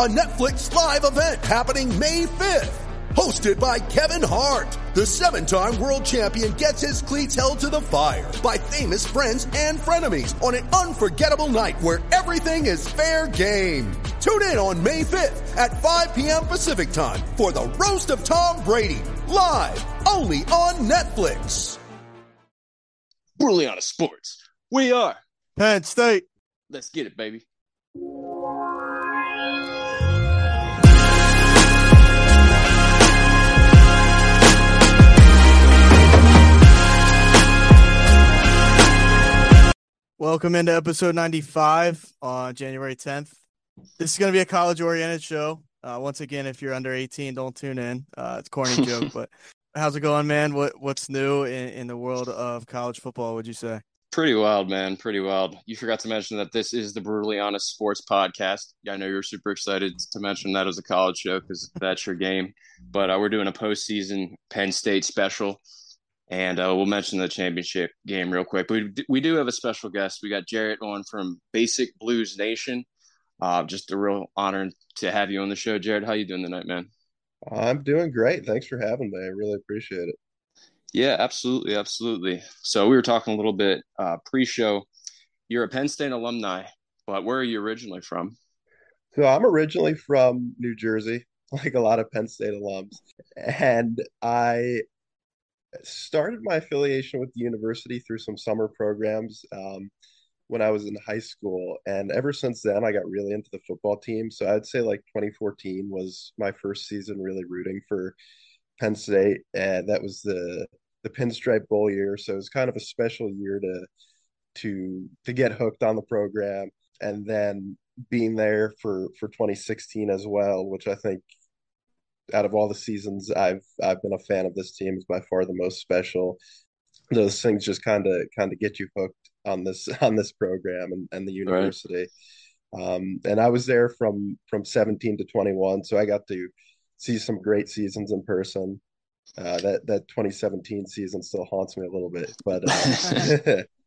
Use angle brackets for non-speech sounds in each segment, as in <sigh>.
A Netflix live event happening May 5th. Hosted by Kevin Hart. The seven-time world champion gets his cleats held to the fire by famous friends and frenemies on an unforgettable night where everything is fair game. Tune in on May 5th at 5 p.m. Pacific time for the Roast of Tom Brady. Live only on Netflix. brutally honest sports. We are. Penn State. Let's get it, baby. Welcome into episode 95 on January 10th. This is going to be a college oriented show. Uh, once again, if you're under 18, don't tune in. Uh, it's a corny <laughs> joke, but how's it going, man? What What's new in, in the world of college football, would you say? Pretty wild, man. Pretty wild. You forgot to mention that this is the Brutally Honest Sports Podcast. I know you're super excited to mention that as a college show because that's your game. But uh, we're doing a postseason Penn State special, and uh, we'll mention the championship game real quick. But we, we do have a special guest. We got Jarrett on from Basic Blues Nation. Uh, just a real honor to have you on the show, Jared. How you doing tonight, man? I'm doing great. Thanks for having me. I really appreciate it. Yeah, absolutely, absolutely. So we were talking a little bit uh, pre-show. You're a Penn State alumni, but where are you originally from? So I'm originally from New Jersey, <laughs> like a lot of Penn State alums, and I started my affiliation with the university through some summer programs um, when I was in high school. And ever since then, I got really into the football team. So I'd say like 2014 was my first season really rooting for Penn State, and that was the the Pinstripe Bowl year. So it was kind of a special year to to to get hooked on the program, and then being there for for 2016 as well, which I think out of all the seasons I've I've been a fan of this team is by far the most special. Those things just kind of kind of get you hooked on this <laughs> on this program and, and the university. Um, and I was there from from 17 to 21, so I got to see some great seasons in person. Uh, that that 2017 season still haunts me a little bit, but uh, <laughs> <laughs>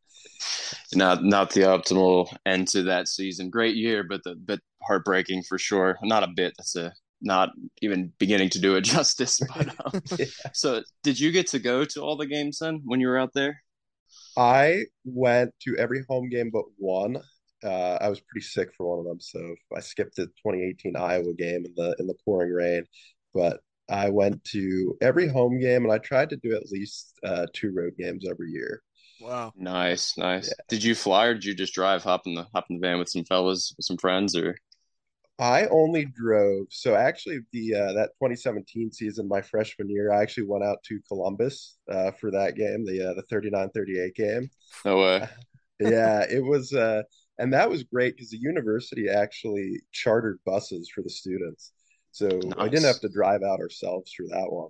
Not not the optimal end to that season. Great year, but the bit heartbreaking for sure. Not a bit. That's a not even beginning to do it <laughs> justice. But um, <laughs> Yeah. so, did you get to go to all the games then when you were out there? I went to every home game but one. Uh, I was pretty sick for one of them, so I skipped the 2018 Iowa game in the in the pouring rain. But I went to every home game, and I tried to do at least uh, two road games every year. Wow. Nice, nice. Did you fly or did you just drive, hop in the hop in the van with some fellas, with some friends, or I only drove. So actually, the uh, that 2017 season, my freshman year, I actually went out to Columbus uh, for that game, the uh, the 39-38 game. no way? Yeah, it was, uh, and that was great because the university actually chartered buses for the students, so I didn't have to drive out ourselves for that one.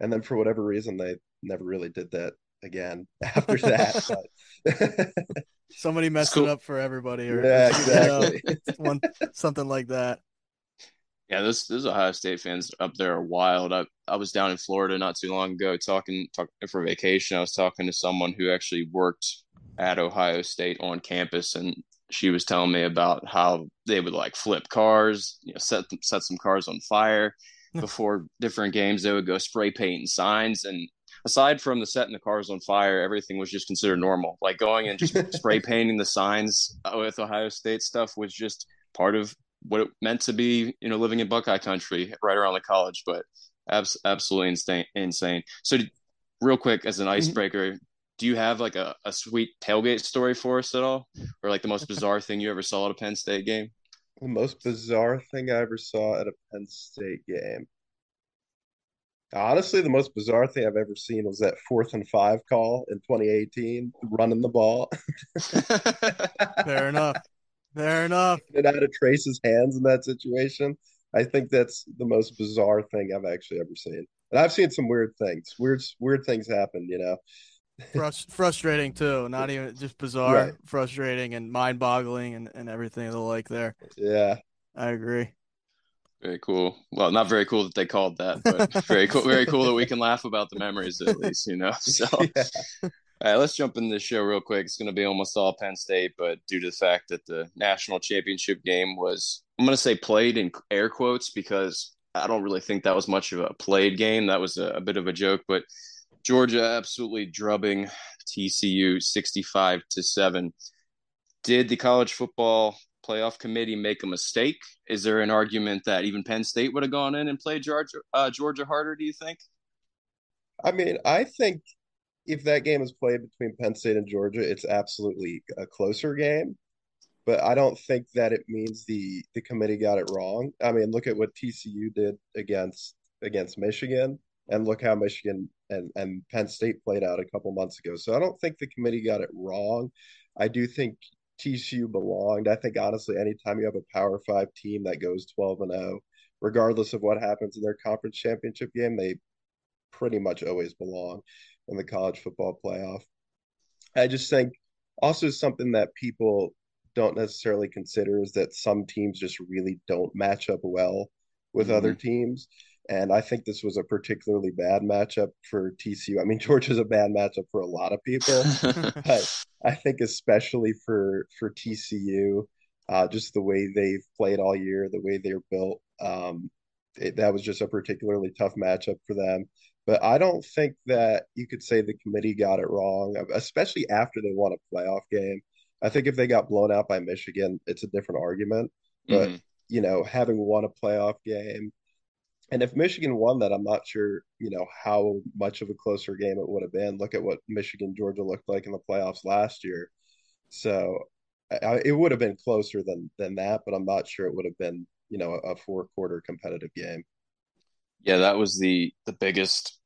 And then for whatever reason, they never really did that again <laughs> after that. <laughs> Somebody messed cool. it up for everybody, or Yeah, <laughs> you know, exactly. one something like that. Yeah, those those Ohio State fans up there are wild. I I was down in Florida not too long ago talking talking for vacation. I was talking to someone who actually worked at Ohio State on campus, and she was telling me about how they would like flip cars, you know, set set some cars on fire before different games. They would go spray painting signs, and aside from the setting the cars on fire, everything was just considered normal. Like going and just <laughs> spray painting the signs with Ohio State stuff was just part of what it meant to be, you know, living in Buckeye country right around the college, but abs- absolutely insane. insane. So, real quick, as an mm-hmm. icebreaker, do you have like a, a sweet tailgate story for us at all, or like the most <laughs> bizarre thing you ever saw at a Penn State game? the most bizarre thing I ever saw at a Penn State game. Honestly, the most bizarre thing I've ever seen was that fourth and five call in 2018, running the ball. <laughs> Fair enough. Fair enough. It out of Trace's hands in that situation. I think that's the most bizarre thing I've actually ever seen. And I've seen some weird things. Weird, weird things happen. You know. Frust- frustrating too. Not even just bizarre, Right. frustrating and mind-boggling and, and everything of the like. There, Yeah. I agree. Very cool. Well, not very cool that they called that, but <laughs> very cool. Very cool that we can laugh about the memories at least, you know. So, <laughs> Yeah. all right, let's jump into the show real quick. It's going to be almost all Penn State, but due to the fact that the national championship game was, I'm going to say played in air quotes because I don't really think that was much of a played game. That was a, a bit of a joke, but Georgia absolutely drubbing TCU 65 to seven. Did the college football playoff committee make a mistake? Is there an argument that even Penn State would have gone in and played Georgia, uh, Georgia harder? Do you think? I mean, I think if that game is played between Penn State and Georgia, it's absolutely a closer game. But I don't think that it means the the committee got it wrong. I mean, look at what TCU did against against Michigan, and look how Michigan and and Penn State played out a couple months ago. So I don't think the committee got it wrong. I do think TCU belonged. I think honestly, anytime you have a Power Five team that goes twelve and zero, regardless of what happens in their conference championship game, they pretty much always belong in the college football playoff. I just think also something that people don't necessarily consider is that some teams just really don't match up well with other mm-hmm. teams. And I think this was a particularly bad matchup for TCU. I mean, <laughs> Georgia's a bad matchup for a lot of people, <laughs> but I think especially for for TCU, uh, just the way they've played all year, the way they're built, um, it, that was just a particularly tough matchup for them. But I don't think that you could say the committee got it wrong, especially after they won a playoff game. I think if they got blown out by Michigan, it's a different argument. But Mhm. you know, having won a playoff game, and if Michigan won that, I'm not sure, you know, how much of a closer game it would have been. Look at what Michigan Georgia looked like in the playoffs last year. So I, it would have been closer than than that, but I'm not sure it would have been, you know, a four quarter competitive game. Yeah, that was the the biggest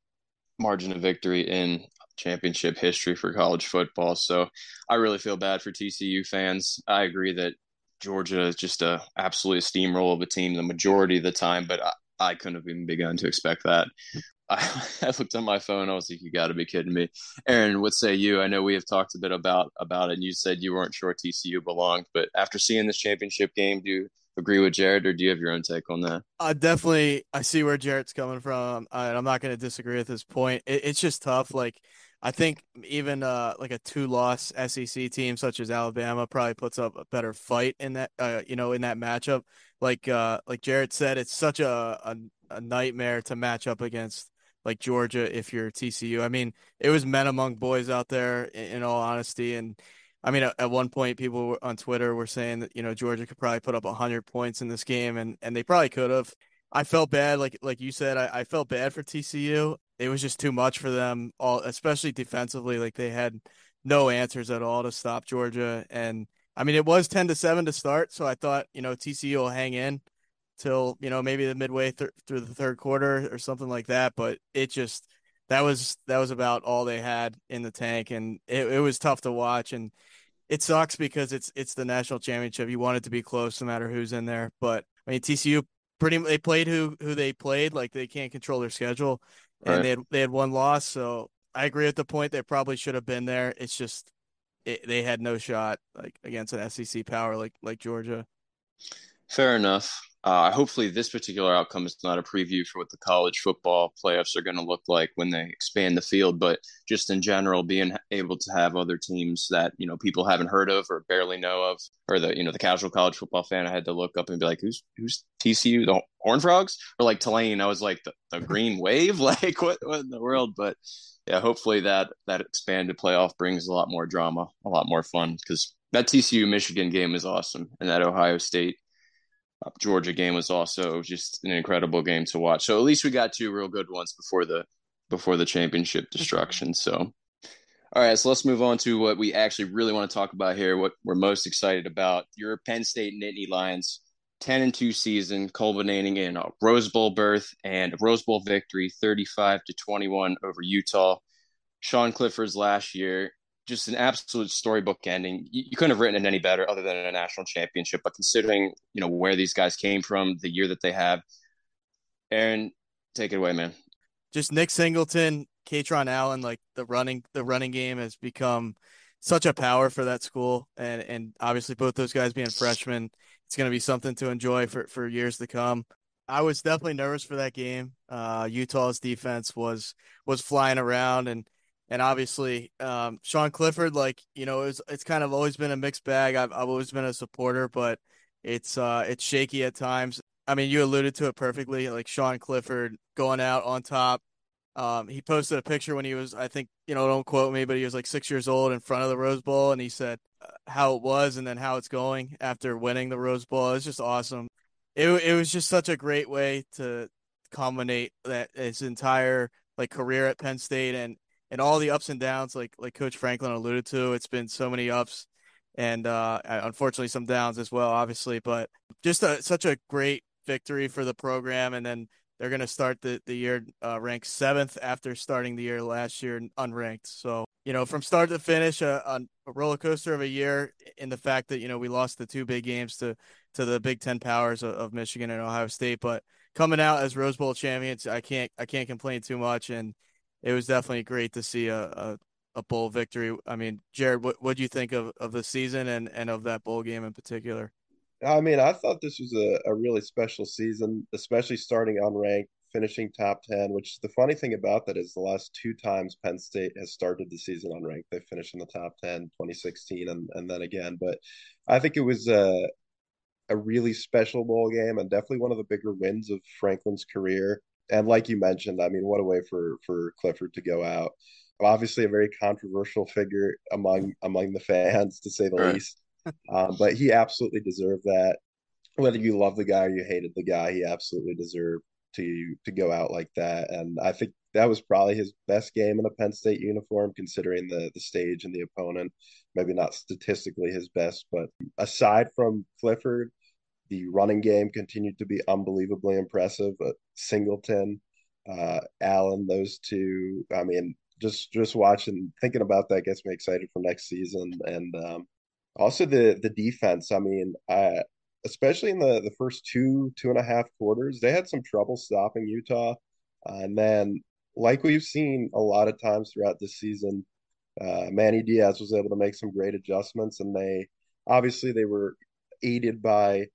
margin of victory in championship history for college football. So I really feel bad for TCU fans. I agree that Georgia is just a absolute steamroll of a team the majority of the time, but I, I couldn't have even begun to expect that. I, <laughs> I looked on my phone. I was like, "You got to be kidding me." Aaron, what say you? I know we have talked a bit about about it, and you said you weren't sure TCU belonged, but after seeing this championship game, do you agree with Jared, or do you have your own take on that? I definitely I see where Jared's coming from, and I'm not going to disagree with his point. It, it's just tough. Like I think even uh, like a two-loss SEC team such as Alabama probably puts up a better fight in that uh, you know in that matchup. Like uh, like Jarrett said, it's such a, a a nightmare to match up against like Georgia if you're TCU. I mean, it was men among boys out there in, in all honesty, and I mean, at, at one point, people on Twitter were saying that you know Georgia could probably put up hundred points in this game, and and they probably could have. I felt bad, like like you said, I, I felt bad for TCU. It was just too much for them, all especially defensively. Like they had no answers at all to stop Georgia, and I mean it was ten to seven to start, so I thought you know TCU will hang in till you know maybe the midway th- through the third quarter or something like that. But it just that was that was about all they had in the tank, and it, it was tough to watch. And it sucks because it's it's the national championship. You want it to be close no matter who's in there. But I mean TCU pretty they played who who they played. Like they can't control their schedule, and Right. they had they had one loss. So I agree with the point. They probably should have been there. It's just it, they had no shot like against an SEC power like like Georgia. Fair enough. Uh, hopefully, this particular outcome is not a preview for what the college football playoffs are going to look like when they expand the field, but just in general, being able to have other teams that you know people haven't heard of or barely know of, or the you know the casual college football fan, I had to look up and be like, who's who's TCU, the Horn Frogs, or like Tulane? I was like the, the <laughs> Green Wave, <laughs> like what what in the world? But yeah, hopefully that that expanded playoff brings a lot more drama, a lot more fun because that TCU Michigan game is awesome, and that Ohio State Georgia game was also just an incredible game to watch. So at least we got two real good ones before the before the championship mm-hmm. destruction. So all right, so let's move on to what we actually really want to talk about here. What we're most excited about: your Penn State Nittany Lions 10 and 2 season, culminating in a Rose Bowl berth and a Rose Bowl victory, 35 to 21 over Utah. Sean Clifford's last year, just an absolute storybook ending. You, you, couldn't have written it any better other than a national championship. But considering, you know, where these guys came from, the year that they have, Aaron, take it away, man. Just Nick Singleton, Kaytron Allen, like the running the running game has become such a power for that school. And and obviously both those guys being freshmen, it's gonna be something to enjoy for, for years to come. I was definitely nervous for that game. Uh, Utah's defense was was flying around and and obviously um, Sean Clifford, like you know, it's it's kind of always been a mixed bag. I've I've always been a supporter, but it's uh it's shaky at times. I mean, you alluded to it perfectly. Like Sean Clifford going out on top. Um, he posted a picture when he was, I think, you know, don't quote me, but he was like six years old in front of the Rose Bowl, and he said uh, how it was and then how it's going after winning the Rose Bowl. It was just awesome. It it was just such a great way to culminate that his entire like career at Penn State and and all the ups and downs, like like Coach Franklin alluded to. It's been so many ups and uh, unfortunately some downs as well, obviously. But just a, such a great victory for the program, and then they're going to start the the year uh, ranked seventh after starting the year last year unranked. So you know, from start to finish, a, a roller coaster of a year. In the fact that you know we lost the two big games to to the Big Ten powers of, of Michigan and Ohio State, but coming out as Rose Bowl champions, I can't I can't complain too much and it was definitely great to see a, a, a bowl victory. I mean, Jared, what what do you think of, of the season and, and of that bowl game in particular? I mean, I thought this was a, a really special season, especially starting unranked, finishing top 10, which the funny thing about that is the last two times Penn State has started the season unranked, they finished in the top 10, 2016, and, and then again. But I think it was a, a really special bowl game and definitely one of the bigger wins of Franklin's career and like you mentioned, I mean, what a way for for Clifford to go out. Obviously, a very controversial figure among among the fans, to say the right. least. Um, but he absolutely deserved that. Whether you love the guy or you hated the guy, he absolutely deserved to to go out like that. And I think that was probably his best game in a Penn State uniform, considering the the stage and the opponent. Maybe not statistically his best, but aside from Clifford, the running game continued to be unbelievably impressive. But Singleton, uh, Allen, those two. I mean, just just watching, thinking about that gets me excited for next season. And um, also the the defense. I mean, I, especially in the the first two two and a half quarters, they had some trouble stopping Utah. Uh, and then, like we've seen a lot of times throughout this season, uh, Manny Diaz was able to make some great adjustments, and they obviously they were aided by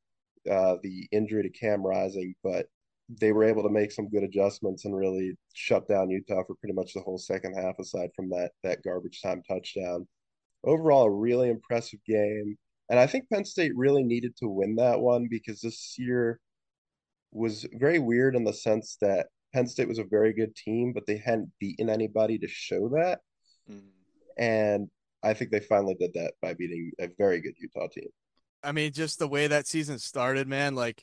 uh, the injury to Cam Rising, but they were able to make some good adjustments and really shut down Utah for pretty much the whole second half, aside from that that garbage time touchdown. Overall, a really impressive game, and I think Penn State really needed to win that one because this year was very weird in the sense that Penn State was a very good team, but they hadn't beaten anybody to show that. Mm-hmm. And I think they finally did that by beating a very good Utah team. I mean, just the way that season started, man. Like,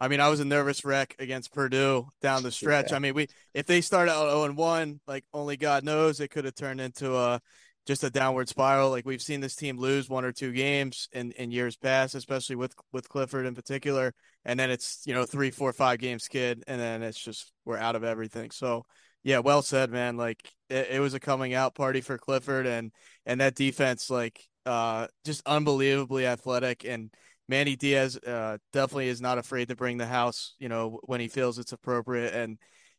I mean, I was a nervous wreck against Purdue down the stretch. Yeah. I mean, we if they started out 0 and 1, like only God knows, it could have turned into a just a downward spiral. Like we've seen this team lose one or two games in, in years past, especially with with Clifford in particular. And then it's you know three, four, five games kid, and then it's just we're out of everything. So yeah, well said, man. Like it, it was a coming out party for Clifford, and and that defense, like uh, just unbelievably athletic. And Manny Diaz uh, definitely is not afraid to bring the house, you know, when he feels it's appropriate. And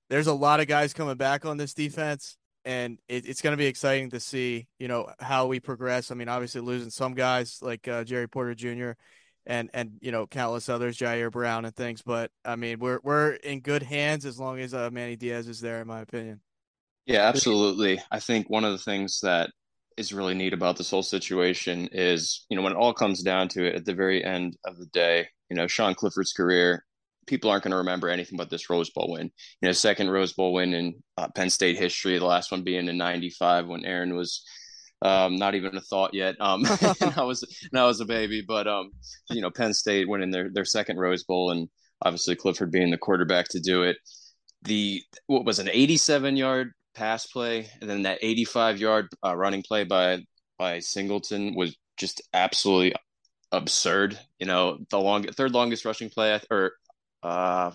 there's a lot of guys coming back on this defense. And it, it's going to be exciting to see, you know, how we progress. I mean, obviously losing some guys like uh, Joey Porter Jr. and and you know countless others, Ji'Ayir Brown and things. But I mean, we're we're in good hands as long as uh, Manny Diaz is there, in my opinion. Yeah, absolutely. I think one of the things that is really neat about this whole situation is, you know, when it all comes down to it at the very end of the day, you know, Sean Clifford's career, people aren't going to remember anything but this Rose Bowl win. You know, second Rose Bowl win in uh, Penn State history, the last one being in 95 when Aaron was um, not even a thought yet. Um, <laughs> and I was, and I was a baby, but, um, you know, Penn State winning their, their second Rose Bowl and obviously Clifford being the quarterback to do it. The, what was an 87 yard pass play, and then that 85 yard uh, running play by by Singleton was just absolutely absurd. You know, the long third longest rushing play or uh,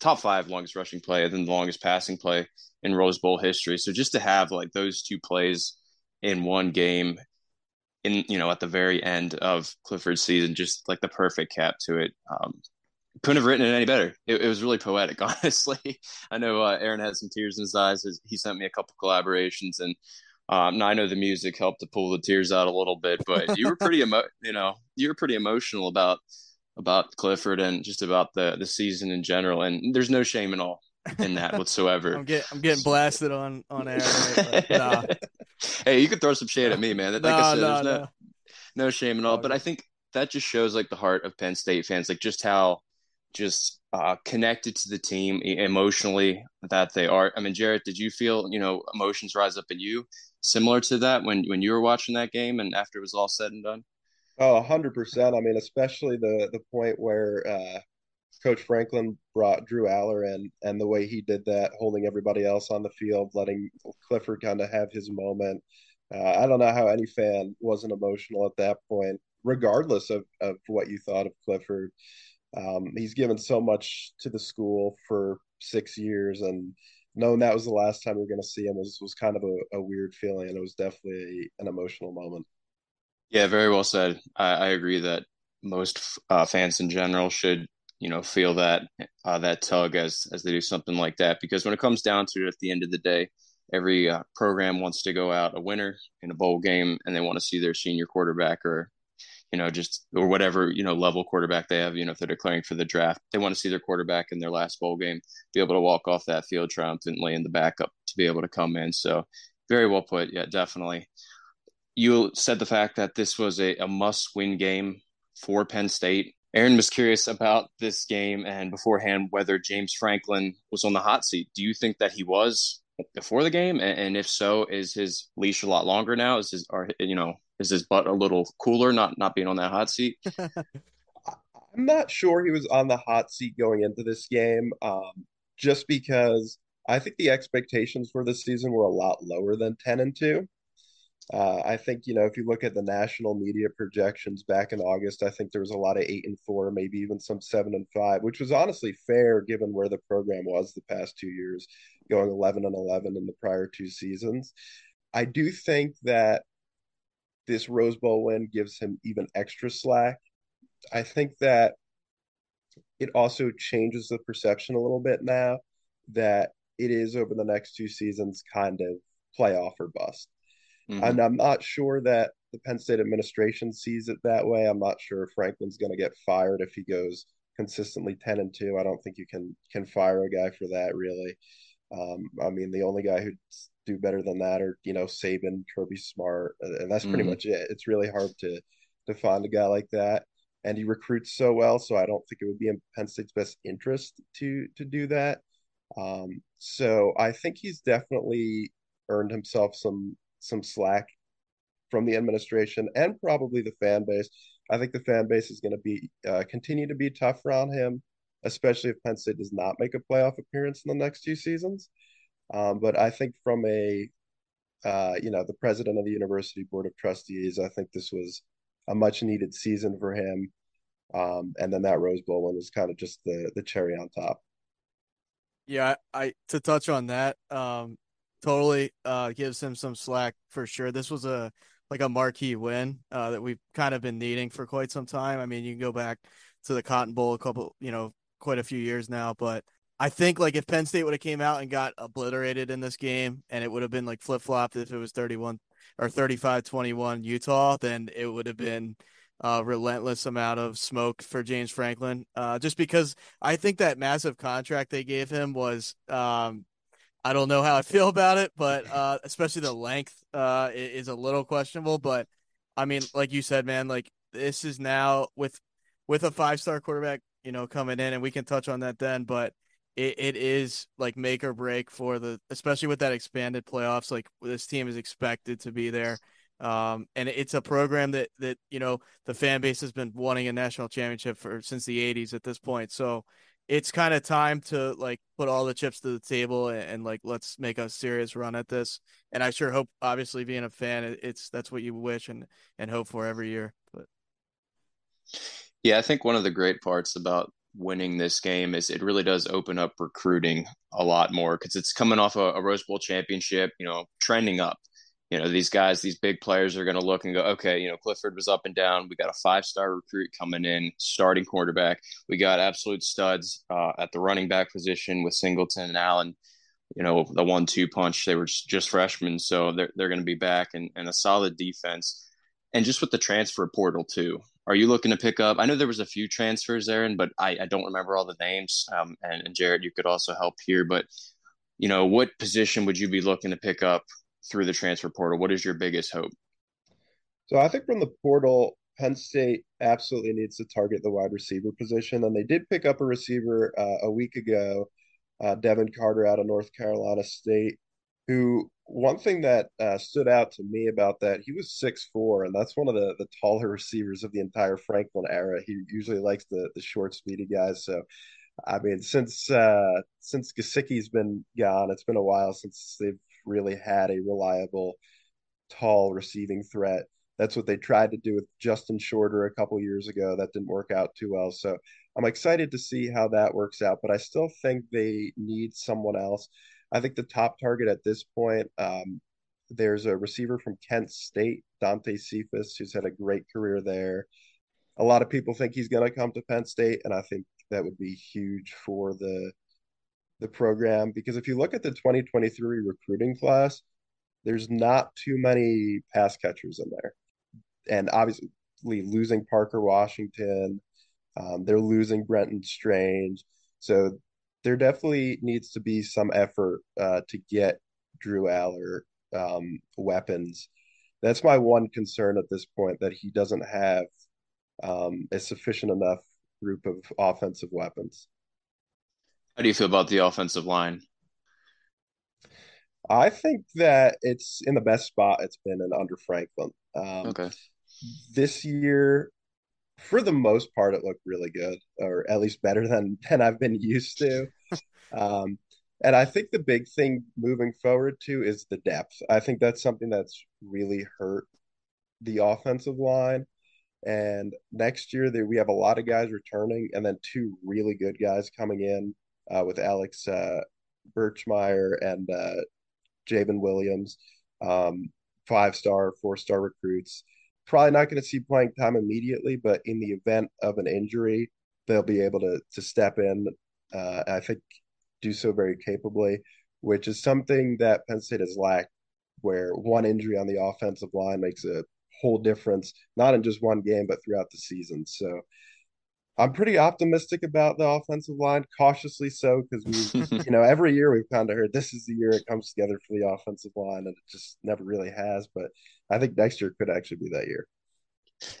top five longest rushing play, and then the longest passing play in Rose Bowl history. So just to have like those two plays in one game, in you know at the very end of Clifford's season, just like the perfect cap to it. Um, couldn't have written it any better. It, it was really poetic, <laughs> honestly. I know uh, Aaron had some tears in his eyes. He sent me a couple collaborations, and um, I know the music helped to pull the tears out a little bit. But you were pretty emo- <laughs> you know, you were pretty emotional about about Clifford and just about the the season in general. And there's no shame at all in that <laughs> whatsoever. I'm getting I'm getting blasted on on air. Right? nah. hey, you can throw some shade at me, man. Like no, I said, no. no no shame at all. But I think that just shows like the heart of Penn State fans, like just how just uh, connected to the team emotionally that they are. I mean, Jarrett, did you feel you know emotions rise up in you similar to that when when you were watching that game and after it was all said and done? Oh, hundred percent. I mean, especially the the point where uh, Coach Franklin brought Drew Allar in, and the way he did that, holding everybody else on the field, letting Clifford kind of have his moment. Uh, I don't know how any fan wasn't emotional at that point, regardless of, of what you thought of Clifford. Um, he's given so much to the school for six years, and knowing that was the last time we are going to see him was was kind of a, a weird feeling, and it was definitely an emotional moment. Yeah, very well said. I, I agree that most uh, fans in general should, you know, feel that uh, that tug as as they do something like that. Because when it comes down to it, at the end of the day, every uh, program wants to go out a winner in a bowl game, and they want to see their senior quarterback or, you know, just or whatever you know level quarterback they have. You know, if they're declaring for the draft, they want to see their quarterback in their last bowl game be able to walk off that field triumphantly in the backup to be able to come in. So, very well put. Yeah, definitely you said the fact that this was a, a must win game for Penn State. Aaron was curious about this game and beforehand whether James Franklin was on the hot seat. Do you think that he was before the game? And, and if so, is his leash a lot longer now? Is his, or, you know, is his butt a little cooler not not being on that hot seat? <laughs> I'm not sure he was on the hot seat going into this game, um, just because I think the expectations for this season were a lot lower than ten and two. Uh, I think you know if you look at the national media projections back in August, I think there was a lot of eight and four, maybe even some seven and five, which was honestly fair given where the program was the past two years, going eleven and eleven in the prior two seasons. I do think that this Rose Bowl win gives him even extra slack. I think that it also changes the perception a little bit now that it is over the next two seasons kind of playoff or bust. Mm-hmm. And I'm not sure that the Penn State administration sees it that way. I'm not sure if Franklin's going to get fired if he goes consistently 10 and 2. I don't think you can can fire a guy for that really. Um, I mean, the only guy who do better than that or you know Saban, Kirby Smart, and that's pretty mm-hmm. much it. It's really hard to to find a guy like that, and he recruits so well. So I don't think it would be in Penn State's best interest to to do that. Um, so I think he's definitely earned himself some some slack from the administration and probably the fan base. I think the fan base is going to be uh, continue to be tough around him, especially if Penn State does not make a playoff appearance in the next two seasons. Um, but I think from a uh, you know the president of the university board of trustees, I think this was a much needed season for him. Um, and then that Rose Bowl one was kind of just the the cherry on top. Yeah, I to touch on that, um, totally uh, gives him some slack for sure. This was a like a marquee win uh, that we've kind of been needing for quite some time. I mean, you can go back to the Cotton Bowl a couple, you know, quite a few years now, but I think like if Penn State would have came out and got obliterated in this game and it would have been like flip flopped if it was 31 or 35 21 Utah, then it would have been a relentless amount of smoke for James Franklin. Uh, just because I think that massive contract they gave him was um, I don't know how I <laughs> feel about it, but uh, especially the length uh, is a little questionable. But I mean, like you said, man, like this is now with with a five star quarterback, you know, coming in, and we can touch on that then. But it, it is like make or break for the, especially with that expanded playoffs. Like this team is expected to be there. Um, and it's a program that that you know the fan base has been wanting a national championship for since the 80s at this point. So it's kind of time to like put all the chips to the table and, and, like let's make a serious run at this. And I sure hope, obviously, being a fan, it's that's what you wish and and hope for every year. But Yeah, I think one of the great parts about winning this game is it really does open up recruiting a lot more because it's coming off a, a Rose Bowl championship, you know, trending up. You know, these guys, these big players are going to look and go, okay, you know, Clifford was up and down. We got a five star recruit coming in, starting quarterback. We got absolute studs uh, at the running back position with Singleton and Allen. You know, the one two punch, they were just freshmen. So they're, they're going to be back and, and a solid defense. And just with the transfer portal, too. Are you looking to pick up? I know there was a few transfers, Aaron, but I, I don't remember all the names. Um, and, and Jared, you could also help here. But you know, what position would you be looking to pick up through the transfer portal? What is your biggest hope? So I think from the portal, Penn State absolutely needs to target the wide receiver position, and they did pick up a receiver uh, a week ago, uh, Devin Carter out of North Carolina State, who one thing that uh, stood out to me about that he was six four, and that's one of the the taller receivers of the entire Franklin era. He usually likes the the short, speedy guys. So, I mean, since uh, since Gesicki's been gone, it's been a while since they've really had a reliable, tall receiving threat. That's what they tried to do with Justin Shorter a couple years ago. That didn't work out too well. So I'm excited to see how that works out. But I still think they need someone else. I think the top target at this point, um, there's a receiver from Kent State, Dante Cephas, who's had a great career there. A lot of people think he's going to come to Penn State, and I think that would be huge for the the program because if you look at the 2023 recruiting class, there's not too many pass catchers in there, and obviously losing Parker Washington, um, they're losing Brenton Strange, so there definitely needs to be some effort uh, to get Drew Allar um, weapons. That's my one concern at this point that he doesn't have um, a sufficient enough group of offensive weapons. How do you feel about the offensive line? I think that it's in the best spot it's been in under Franklin. Um, okay. This year, for the most part, it looked really good, or at least better than <laughs> than I've been used to. <laughs> um, and I think the big thing moving forward too is the depth. I think that's something that's really hurt the offensive line. And next year, there, we have a lot of guys returning, and then two really good guys coming in uh, with Alex uh, Birchmeier and uh, J'ven Williams, um, five star, four star recruits probably not going to see playing time immediately, but in the event of an injury, they'll be able to to step in. Uh, I think do so very capably, which is something that Penn State has lacked, where one injury on the offensive line makes a whole difference, not in just one game, but throughout the season. So I'm pretty optimistic about the offensive line, cautiously so, because we, <laughs> you know, every year we've kind of heard this is the year it comes together for the offensive line, and it just never really has. But I think next year could actually be that year.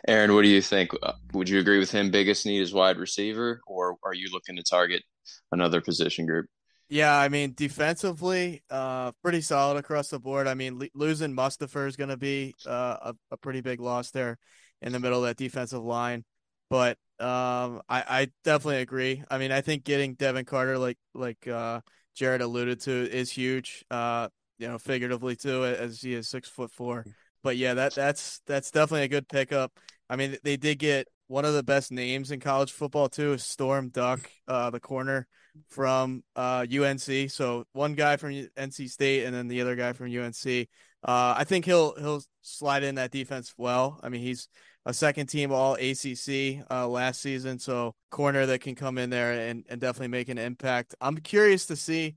Aaron, what do you think? Uh, would you agree with him? Biggest need is wide receiver, or are you looking to target another position group? Yeah, I mean defensively, uh, pretty solid across the board. I mean, losing Mustipher is going to be uh, a, a pretty big loss there in the middle of that defensive line. But um, I, I definitely agree. I mean, I think getting Devin Carter, like like uh, Jared alluded to, is huge. Uh, you know, figuratively too, as he is six foot four. But yeah, that that's that's definitely a good pickup. I mean, they did get one of the best names in college football too, is Storm Duck, uh, the corner from uh, UNC. So one guy from NC State and then the other guy from UNC. Uh, I think he'll he'll slide in that defense well. I mean, he's a second team all ACC uh, last season. So corner that can come in there and, and definitely make an impact. I'm curious to see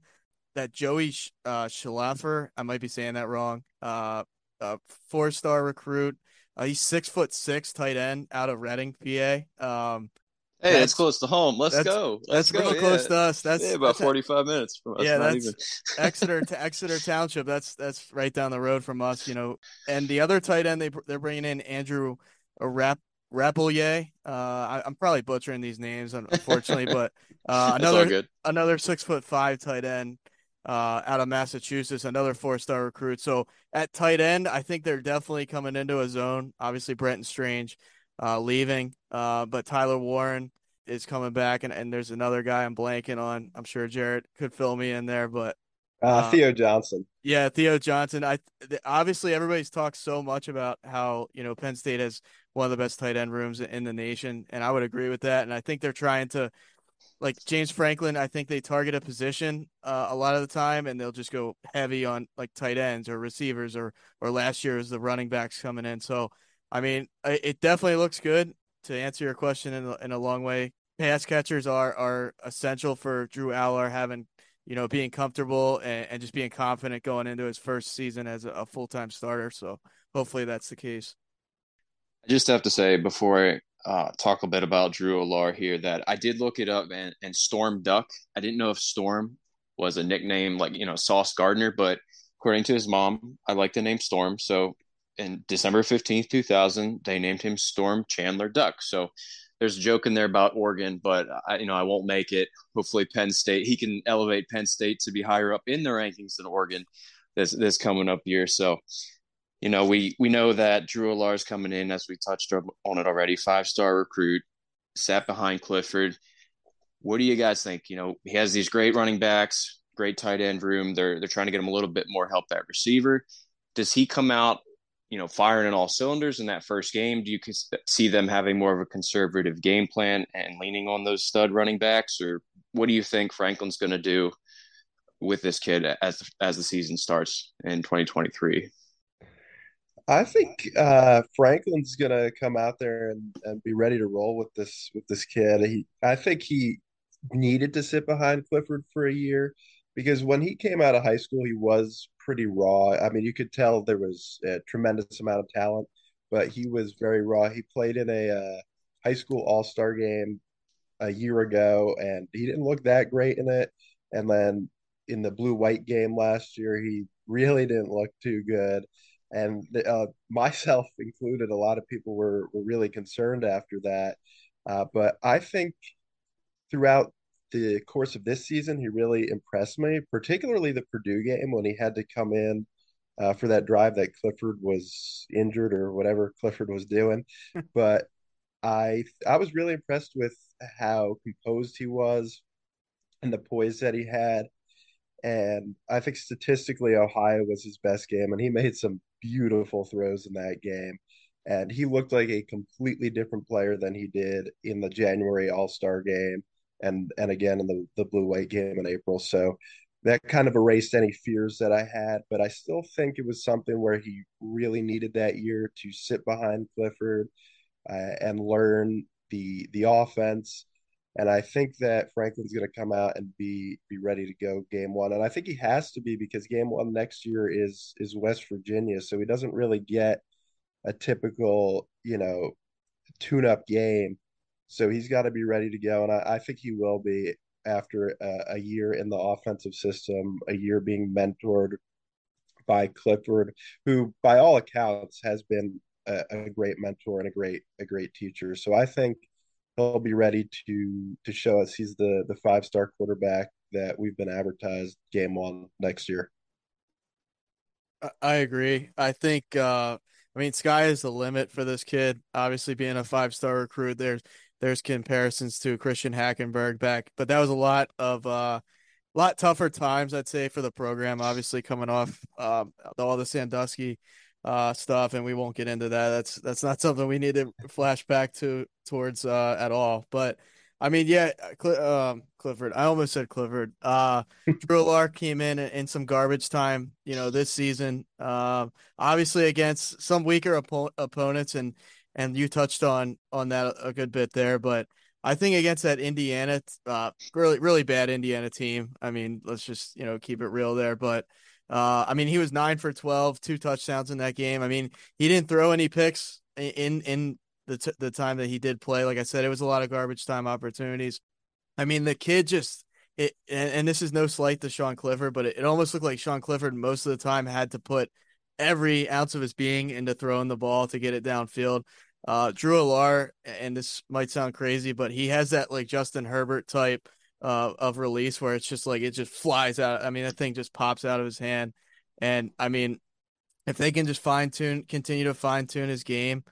that Joey uh, Schlaffer, I might be saying that wrong, uh, a four star recruit. Uh, he's six foot six tight end out of Reading, PA. Um, Hey, that's, that's, close to home. Let's that's, go. Let's that's real close to us. That's yeah, about forty-five minutes from us. Yeah, that's even. Exeter <laughs> to Exeter Township. That's that's right down the road from us. You know, and the other tight end they they're bringing in Andrew a rap Rappleyea. Uh, I, am probably butchering these names, unfortunately, but <laughs> uh, another another six foot five tight end uh, out of Massachusetts, another four star recruit. So at tight end, I think they're definitely coming into a zone. Obviously, Brenton Strange uh, leaving, uh, but Tyler Warren is coming back, and, and there's another guy I'm blanking on. I'm sure Jarrett could fill me in there, but Uh, Theo Johnson. Yeah, Theo Johnson. I obviously everybody's talked so much about how you know Penn State has one of the best tight end rooms in the nation, and I would agree with that. And I think they're trying to, like James Franklin. I think they target a position uh, a lot of the time, and they'll just go heavy on like tight ends or receivers or or last year was the running backs coming in. So I mean, it definitely looks good. To answer your question in in a long way, pass catchers are are essential for Drew Allar having you know, being comfortable and, and just being confident going into his first season as a full time starter. So hopefully that's the case. I just have to say before I uh, talk a bit about Drew Allar here that I did look it up and, and Storm Duck. I didn't know if Storm was a nickname like, you know, Sauce Gardner, but according to his mom, I like the name Storm. So in December 15th, 2000, they named him Storm Chandler Duck. So there's a joke in there about Oregon, but I, you know, I won't make it. Hopefully, Penn State he can elevate Penn State to be higher up in the rankings than Oregon this this coming up year. So, you know, we we know that Drew is coming in as we touched on it already, five star recruit, sat behind Clifford. What do you guys think? You know, he has these great running backs, great tight end room. They're they're trying to get him a little bit more help at receiver. Does he come out you know, firing in all cylinders in that first game? Do you see them having more of a conservative game plan and leaning on those stud running backs, or what do you think Franklin's going to do with this kid as as the season starts in 2023? I think uh, Franklin's to come out there and, and be ready to roll with this with this kid. He, I think he needed to sit behind Clifford for a year because when he came out of high school, he was pretty raw. I mean, you could tell there was a tremendous amount of talent, but he was very raw. He played in a uh, high school all star game a year ago, and he didn't look that great in it. And then in the blue white game last year, he really didn't look too good. And uh, myself <laughs> included, a lot of people were, were really concerned after that. Uh, but I think throughout the course of this season, he really impressed me, particularly the Purdue game when he had to come in uh, for that drive that Clifford was injured or whatever Clifford was doing. but I I was really impressed with how composed he was and the poise that he had. And I think statistically, Ohio was his best game, and he made some beautiful throws in that game. And he looked like a completely different player than he did in the January All Star game and and again in the the blue white game in April. So that kind of erased any fears that I had, but I still think it was something where he really needed that year to sit behind Clifford uh, and learn the the offense. And I think that Franklin's going to come out and be be ready to go game one. And I think he has to be because game one next year is is West Virginia, so he doesn't really get a typical you know tune up game so he's got to be ready to go, and I, I think he will be after a, a, year in the offensive system, a year being mentored by Clifford, who, by all accounts, has been a, a great mentor and a great a great teacher. So I think he'll be ready to to show us he's the the five star quarterback that we've been advertised game one next year. I agree. I think uh I mean sky is the limit for this kid. Obviously being a five star recruit, there's there's comparisons to Christian Hackenberg back, but that was a lot of uh, a lot tougher times, I'd say, for the program. Obviously, coming off um, all the Sandusky uh, stuff, and we won't get into that. That's that's not something we need to flash back to towards uh, at all. But I mean, yeah, Cl- um, Clifford. I almost said Clifford. Uh, <laughs> Drew Allar came in in some garbage time, you know, this season. Uh, obviously against some weaker op- opponents, and and you touched on on that a good bit there. But I think against that Indiana, uh, really really bad Indiana team. I mean, let's just you know keep it real there. But uh, I mean, he was nine for 12, two touchdowns in that game. I mean, he didn't throw any picks in in the t- the time that he did play. Like I said, it was a lot of garbage time opportunities. I mean, the kid just it, and, and this is no slight to Sean Clifford, but it, it almost looked like Sean Clifford most of the time had to put every ounce of his being into throwing the ball to get it downfield. Uh, Drew Allar, and this might sound crazy, but he has that like Justin Herbert type uh, of release where it's just like it just flies out. I mean, that thing just pops out of his hand. And I mean, if they can just fine tune, continue to fine tune his game,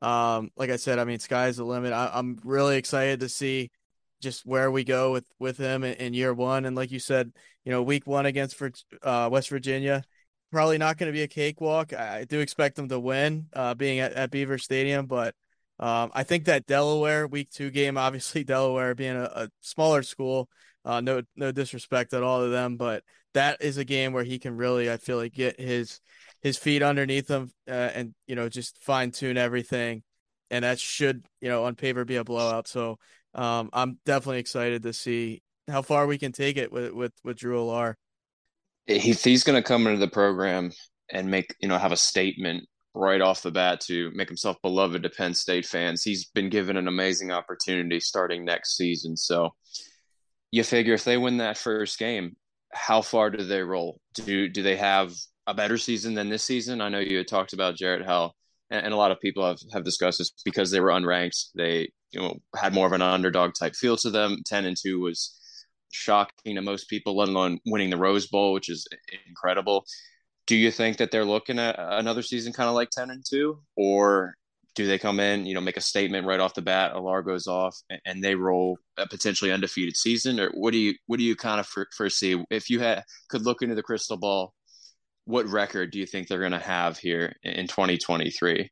um, like I said, I mean, sky's the limit. I, am really excited to see just where we go with with him in, in year one. And like you said, you know, week one against uh, West Virginia, probably not going to be a cakewalk. I, do expect them to win, uh, being at, at Beaver Stadium, but um, I think that Delaware week two game, obviously <laughs> Delaware being a, a smaller school, uh, no no disrespect at all to them, but that is a game where he can really, I feel like, get his his feet underneath him uh, and you know just fine tune everything, and that should you know on paper be a blowout. So um, I'm definitely excited to see how far we can take it with with with Drew Allar. He, he's going to come into the program and make you know have a statement right off the bat to make himself beloved to Penn State fans. He's been given an amazing opportunity starting next season. So you figure if they win that first game, how far do they roll? Do do they have a better season than this season? I know you had talked about Jarrett Hall, and, and a lot of people have, have discussed this because they were unranked. They you know had more of an underdog type feel to them. Ten and two was shocking to most people, let alone winning the Rose Bowl, which is incredible. Do you think that they're looking at another season kind of like ten and two, or do they come in, you know, make a statement right off the bat? Allar goes off, and they roll a potentially undefeated season, or what do you what do you kind of foresee if you had could look into the crystal ball? What record do you think they're going to have here in 2023?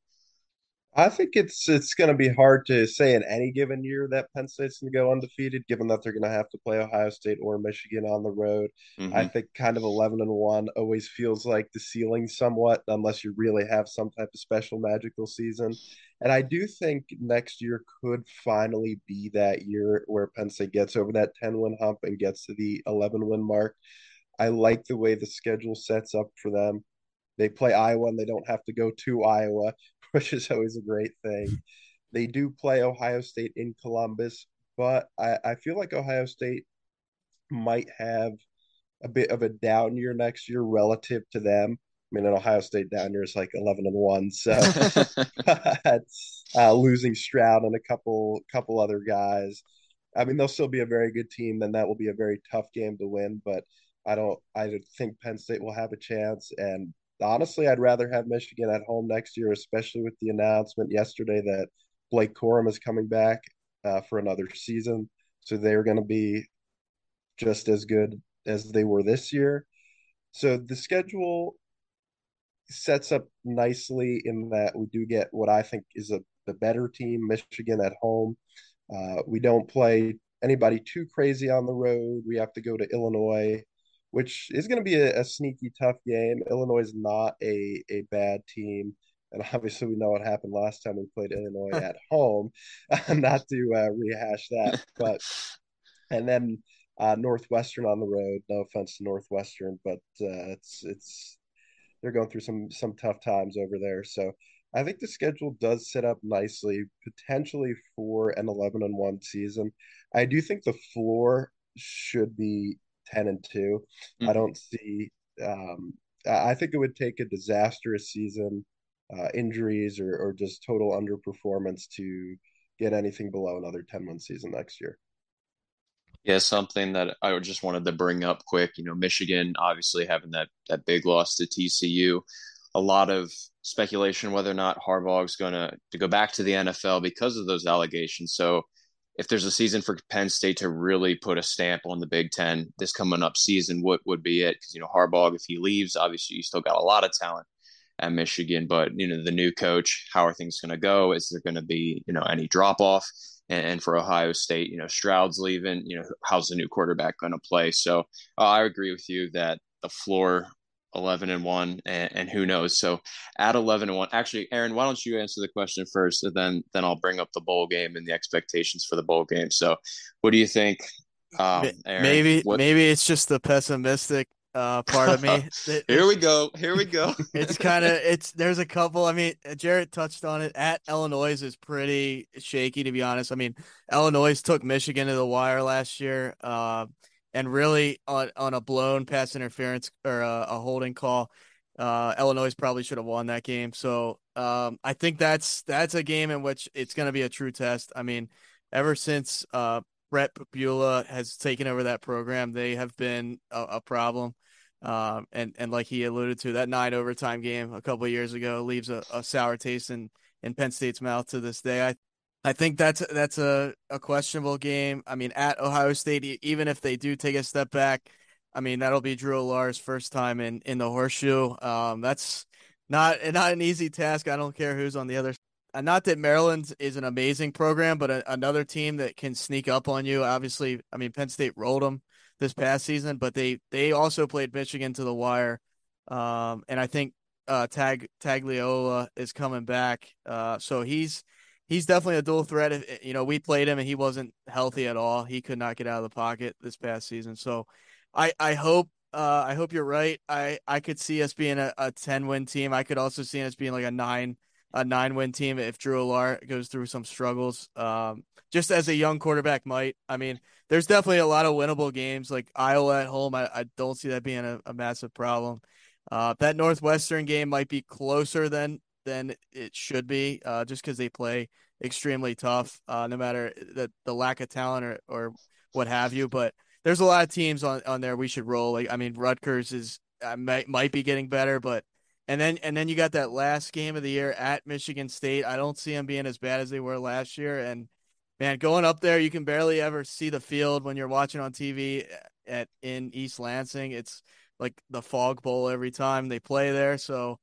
I think it's it's going to be hard to say in any given year that Penn State's going to go undefeated, given that they're going to have to play Ohio State or Michigan on the road. Mm-hmm. I think kind of eleven and one always feels like the ceiling somewhat, unless you really have some type of special magical season. And I do think next year could finally be that year where Penn State gets over that ten win hump and gets to the eleven win mark. I like the way the schedule sets up for them. They play Iowa and they don't have to go to Iowa, <laughs> which is always a great thing. They do play Ohio State in Columbus, but I, I feel like Ohio State might have a bit of a down year next year relative to them. I mean, an Ohio State down year is like eleven and one, so <laughs> <laughs> uh, losing Stroud and a couple couple other guys. I mean, they'll still be a very good team. Then that will be a very tough game to win. But I don't. I think Penn State will have a chance, and honestly, I'd rather have Michigan at home next year, especially with the announcement yesterday that Blake Corum is coming back uh, for another season. So they're going to be just as good as they were this year. So the schedule sets up nicely in that we do get what I think is a the better team, Michigan at home. Uh, we don't play anybody too crazy on the road. We have to go to Illinois which is going to be a, a, sneaky tough game. Illinois is not a, a bad team. And obviously, we know what happened last time we played Illinois <laughs> at home. <laughs> not to uh, rehash that, but <laughs> and then uh, Northwestern on the road. No offense to Northwestern, but uh, it's it's they're going through some some tough times over there. So I think the schedule does set up nicely, potentially for an eleven and one season. I do think the floor should be 10 and 2. Mm-hmm. I don't see um, I think it would take a disastrous season, uh, injuries or or just total underperformance to get anything below another 10 win season next year. Yeah, something that I just wanted to bring up quick. You know, Michigan obviously having that that big loss to TCU. A lot of speculation whether or not Harbaugh's going to to go back to the NFL because of those allegations. So if there's a season for Penn State to really put a stamp on the Big Ten this coming up season, what would be it? Because you know Harbaugh, if he leaves, obviously you still got a lot of talent at Michigan, but you know the new coach, how are things going to go? Is there going to be you know any drop off? And, and, for Ohio State, you know Stroud's leaving. You know how's the new quarterback going to play? So uh, I agree with you that the floor 11 and 1 and, and, who knows? So at 11 and 1 actually aaron why don't you answer the question first and then then i'll bring up the bowl game and the expectations for the bowl game. So what do you think um, aaron, maybe what... maybe it's just the pessimistic uh, part of me <laughs> it, here we go here we go. <laughs> it's kind of it's there's a couple i mean jarrett touched on it. At illinois is pretty shaky to be honest. I mean illinois took michigan to the wire last year uh and really on on a blown pass interference or a, a holding call, uh, Illinois probably should have won that game. So um, I think that's that's a game in which it's going to be a true test. I mean, ever since uh, Bret Bielema has taken over that program, they have been a, a problem. Um, and and like he alluded to, that nine overtime game a couple years ago leaves a, a sour taste in in Penn State's mouth to this day. I I think that's that's a, a questionable game. I mean, at Ohio State, even if they do take a step back, I mean that'll be Drew Allar's first time in in the horseshoe. Um, that's not not an easy task. I don't care who's on the other. Uh, not that Maryland is an amazing program, but a, another team that can sneak up on you. Obviously, I mean Penn State rolled them this past season, but they they also played Michigan to the wire. Um, and I think uh, Tag Tagovailoa is coming back. Uh, so he's he's definitely a dual threat. If, you know, we played him and he wasn't healthy at all. He could not get out of the pocket this past season. So I I hope uh, I hope you're right. I I could see us being a, a ten win team. I could also see us being like a nine a nine win team if Drew Allar goes through some struggles. Um, just as a young quarterback might. I mean, there's definitely a lot of winnable games like Iowa at home. I, I don't see that being a, a massive problem. Uh, that Northwestern game might be closer than than it should be, uh, just because they play extremely tough, uh, no matter the the lack of talent or, or what have you. But there's a lot of teams on, on there we should roll. Like I mean, Rutgers is uh, might might be getting better, but and then and then you got that last game of the year at Michigan State. I don't see them being as bad as they were last year. And man, going up there, you can barely ever see the field when you're watching on TV at in East Lansing. It's like the fog bowl every time they play there. So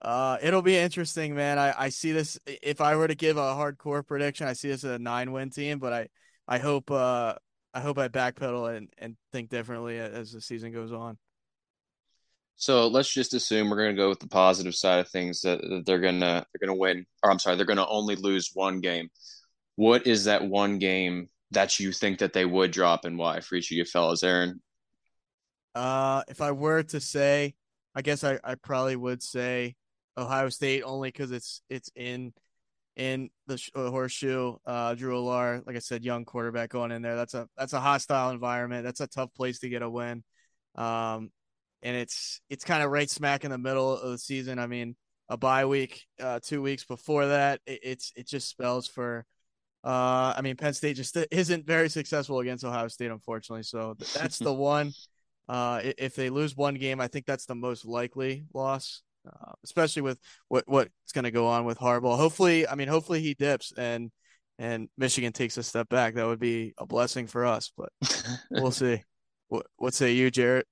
uh, it'll be interesting, man. I, I see this. If I were to give a hardcore prediction, I see this as a nine win team, but I, I hope, uh, I hope I backpedal and, and think differently as the season goes on. So let's just assume we're going to go with the positive side of things that, that they're going to they're going to win, or I'm sorry, they're going to only lose one game. What is that one game that you think that they would drop and why for each of you fellas, Aaron? Uh, if I were to say, I guess I, I probably would say Ohio State only because it's it's in in the uh, horseshoe. Uh, Drew Allar, like I said, young quarterback going in there. That's a that's a hostile environment. That's a tough place to get a win. Um, and it's it's kind of right smack in the middle of the season. I mean, a bye week, uh, two weeks before that, it, it's it just spells for. Uh, I mean, Penn State just isn't very successful against Ohio State, unfortunately. So that's <laughs> the one. Uh, if they lose one game, I think that's the most likely loss, uh, especially with what what's going to go on with Harbaugh. Hopefully, I mean, hopefully he dips and and Michigan takes a step back. That would be a blessing for us, but <laughs> we'll see. What what say you, Jarrett?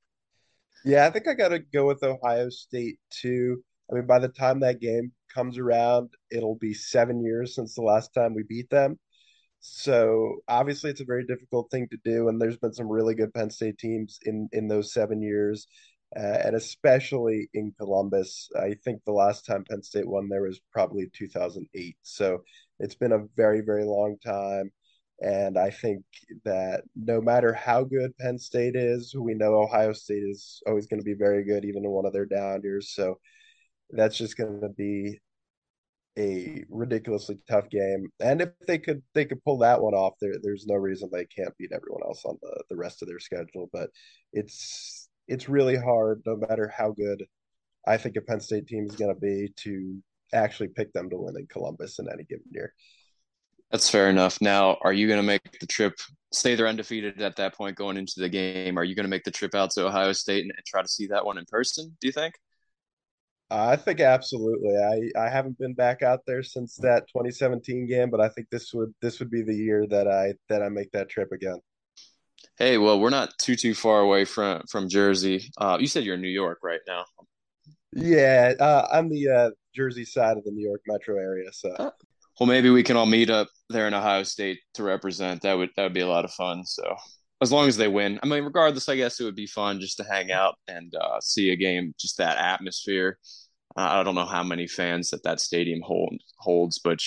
Yeah, I think I got to go with Ohio State too. I mean, by the time that game comes around, it'll be seven years since the last time we beat them. So obviously, it's a very difficult thing to do, and there's been some really good Penn State teams in in those seven years, uh, and especially in Columbus. I think the last time Penn State won there was probably 2008. So it's been a very very long time, and I think that no matter how good Penn State is, we know Ohio State is always going to be very good, even in one of their down years. So that's just going to be a ridiculously tough game. And if they could they could pull that one off, there there's no reason they can't beat everyone else on the, the rest of their schedule. But it's it's really hard, no matter how good I think a Penn State team is gonna be to actually pick them to win in Columbus in any given year. That's fair enough. Now, are you going to make the trip? Say they're undefeated at that point going into the game. Are you going to make the trip out to Ohio State and, and try to see that one in person? Do you think? I think absolutely. I, I haven't been back out there since that 2017 game, but I think this would this would be the year that I that I make that trip again. Hey, well, we're not too too far away from from Jersey. Uh, you said you're in New York right now. Yeah, uh, I'm the uh, Jersey side of the New York metro area. So, uh, well, maybe we can all meet up there in Ohio State to represent. That would that would be a lot of fun. So, as long as they win, I mean, regardless, I guess it would be fun just to hang out and uh, see a game, just that atmosphere. I don't know how many fans that that stadium hold, holds, but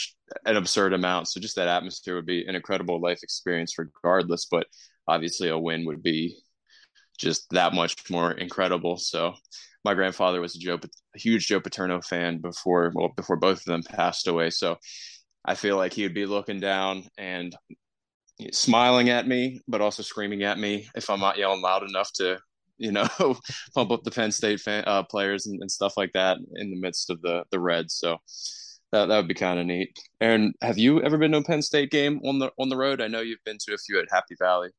an absurd amount. So just that atmosphere would be an incredible life experience, regardless. But obviously, a win would be just that much more incredible. So my grandfather was a Joe, a huge Joe Paterno fan before, well, before both of them passed away. So I feel like he would be looking down and smiling at me, but also screaming at me if I'm not yelling loud enough to, you know, <laughs> pump up the Penn State fan, uh, players and, and, stuff like that in the midst of the the Reds. So that that would be kind of neat. Aaron, have you ever been to a Penn State game on the on the road? I know you've been to a few at Happy Valley.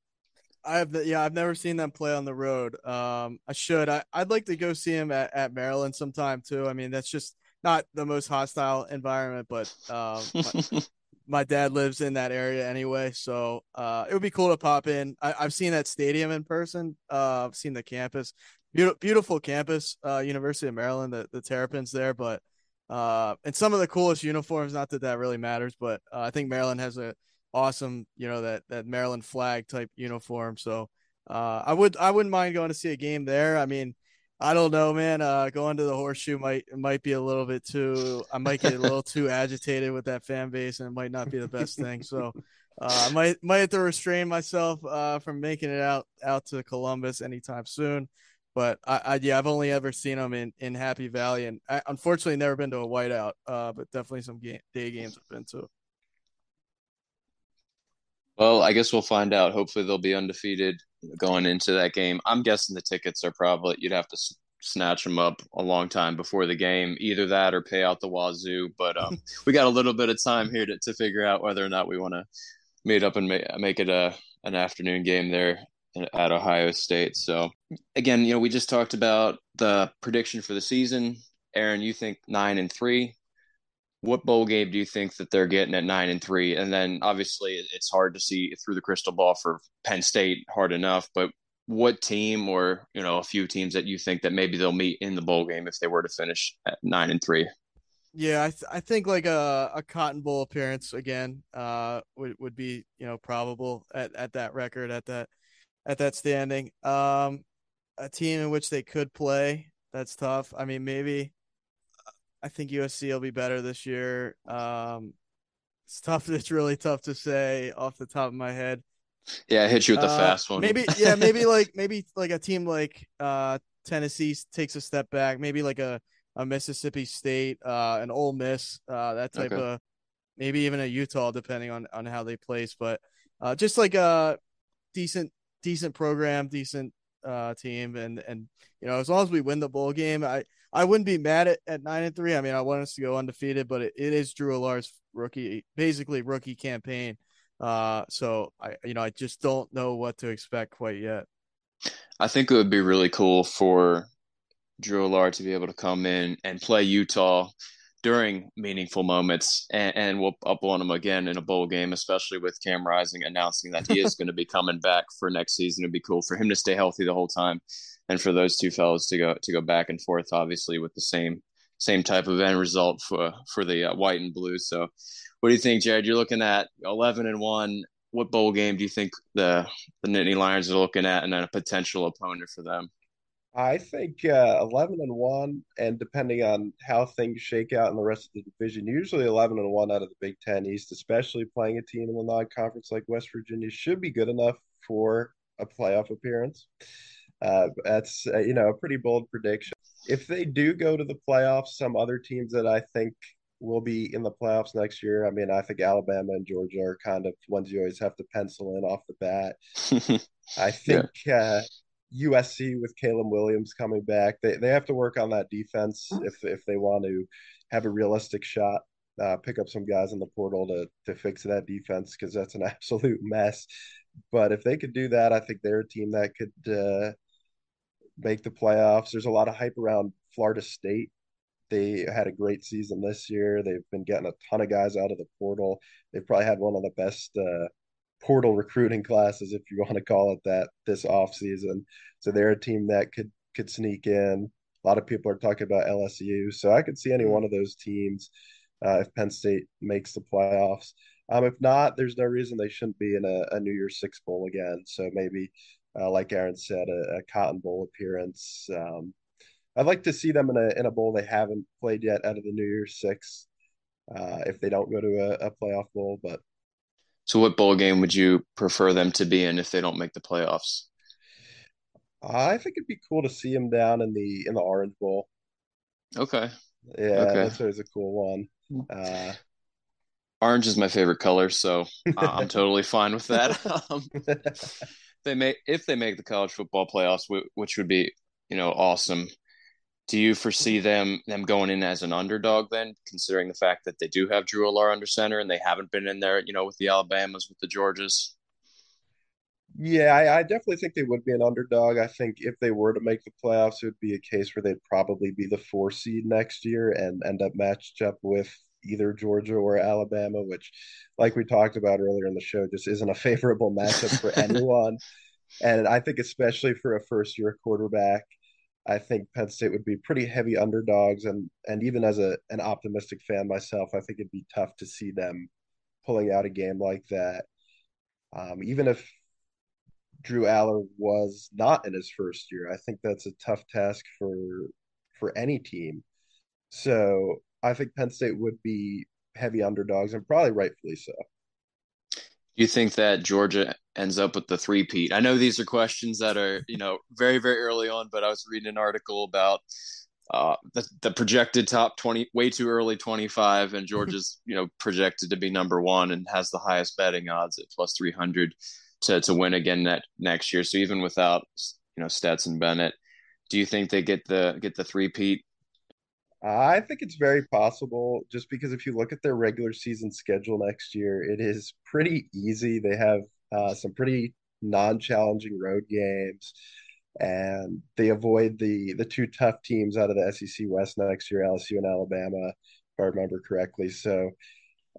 I've yeah, I've never seen them play on the road. Um, I should. I, I'd like to go see them at, at Maryland sometime too. I mean, that's just not the most hostile environment, but um, <laughs> my, dad lives in that area anyway, so uh, it would be cool to pop in. I, have seen that stadium in person. Uh, I've seen the campus, beautiful, beautiful campus, uh, University of Maryland, the the Terrapins there, but uh, and some of the coolest uniforms. Not that that really matters, but uh, I think Maryland has a awesome, you know, that that Maryland flag type uniform. So uh, I would I wouldn't mind going to see a game there. I mean, I don't know, man. Uh, going to the horseshoe might might be a little bit too. I might get a little too <laughs> agitated with that fan base, and it might not be the best thing. So <laughs> uh, I might might have to restrain myself uh, from making it out out to Columbus anytime soon. But I, I yeah, I've only ever seen them in, in Happy Valley, and I, unfortunately never been to a whiteout. Uh, but definitely some game, day games I've been to. Well, I guess we'll find out. Hopefully, they'll be undefeated going into that game. I'm guessing the tickets are probably you'd have to s- snatch them up a long time before the game. Either that or pay out the wazoo. But um, <laughs> we got a little bit of time here to, to figure out whether or not we want to meet up and make, make it a an afternoon game there at Ohio State. So again, you know, we just talked about the prediction for the season. Aaron, you think nine and three what bowl game do you think that they're getting at nine and three? And then obviously it's hard to see through the crystal ball for Penn State, hard enough. But what team, or you know, a few teams that you think that maybe they'll meet in the bowl game if they were to finish at nine and three? Yeah, I th- I think like a, a Cotton Bowl appearance again uh would, would be you know probable at, at that record at that at that standing. Um, a team in which they could play that's tough. I mean, maybe I think USC will be better this year. Um, it's tough. <laughs> It's really tough to say off the top of my head. Yeah, I hit you with the uh, fast one. Maybe, yeah, <laughs> maybe like maybe like a team like uh, Tennessee takes a step back. Maybe like a, a Mississippi State, uh, an Ole Miss, uh, that type okay. of, maybe even a Utah, depending on on how they place. But uh, just like a decent decent program, decent uh, team, and and you know as long as we win the bowl game, I I wouldn't be mad at, at nine and three. I mean, I want us to go undefeated, but it, it is Drew Allar's rookie, basically rookie campaign. Uh, so I, you know, I just don't know what to expect quite yet. I think it would be really cool for Drew Allar to be able to come in and play Utah during meaningful moments and, and we'll up on him again in a bowl game, especially with Cam Rising announcing that he is <laughs> going to be coming back for next season. It'd be cool for him to stay healthy the whole time and for those two fellows to go to go back and forth, obviously with the same same type of end result for for the uh, white and blue. So, what do you think, Jared? You're looking at 11 and one. What bowl game do you think the the Nittany Lions are looking at, and then a potential opponent for them? I think uh, 11 and 1, and depending on how things shake out in the rest of the division, usually 11 and 1 out of the Big Ten East, especially playing a team in the non conference like West Virginia, should be good enough for a playoff appearance. Uh, that's uh, you know a pretty bold prediction. If they do go to the playoffs, some other teams that I think will be in the playoffs next year. I mean, I think Alabama and Georgia are kind of ones you always have to pencil in off the bat. <laughs> I think yeah. uh, USC with Caleb Williams coming back, they they have to work on that defense if if they want to have a realistic shot. Uh, pick up some guys in the portal to to fix that defense because that's an <laughs> absolute mess. But if they could do that, I think they're a team that could uh, make the playoffs. There's a lot of hype around Florida State. They had a great season this year. They've been getting a ton of guys out of the portal. They've probably had one of the best uh, portal recruiting classes, if you <laughs> want to call it that, this offseason. So they're a team that could could sneak in. A lot of people are talking about LSU. So I could see any one of those teams uh, if Penn State makes the playoffs. Um, if not, there's no reason they shouldn't be in a, a New Year's Six bowl again. So maybe uh, like Aaron said, a, a, Cotton Bowl appearance. Um, I'd like to see them in a in a bowl they haven't played yet out of the New Year's Six. Uh, if they don't go to a, a, playoff bowl, but so what bowl game would you prefer them to be in if they don't make the playoffs? I think it'd be cool to see them down in the in the Orange Bowl. Okay. Yeah, okay. that's always a cool one. Uh, Orange is my favorite color, so <laughs> I'm totally fine with that. <laughs> Um, <laughs> they may if they make the college football playoffs, which would be you know awesome. Do you foresee them them going in as an underdog then, considering the fact that they do have Drew Allar under center and they haven't been in there, you know, with the Alabamas, with the Georgias? Yeah, I, I, definitely think they would be an underdog. I think if they were to make the playoffs, it would be a case where they'd probably be the four seed next year and end up matched up with either Georgia or Alabama, which, like we talked about earlier in the show, just isn't a <laughs> favorable matchup for <laughs> anyone. And I think, especially for a first year quarterback, I think Penn State would be pretty heavy underdogs. And, and even as a, an optimistic fan myself, I think it'd be tough to see them pulling out a game like that. Um, even if Drew Allar was not in his first year, I think that's a tough task for for any team. So I think Penn State would be heavy underdogs and probably rightfully so. Do you think that Georgia ends up with the three-peat? I know these are questions that are, you know, very, very early on, but I was reading an article about uh, the, the projected top 20, way too early 25, and Georgia's, you know, projected to be number one and has the highest betting odds at plus 300 to, to win again that next year. So even without, you know, Stetson Bennett, do you think they get the get the three-peat I think it's very possible just because if you look at their regular season schedule next year, it is pretty easy. They have uh, some pretty non-challenging road games, and they avoid the the two tough teams out of the SEC West next year, LSU and Alabama, if I remember correctly. So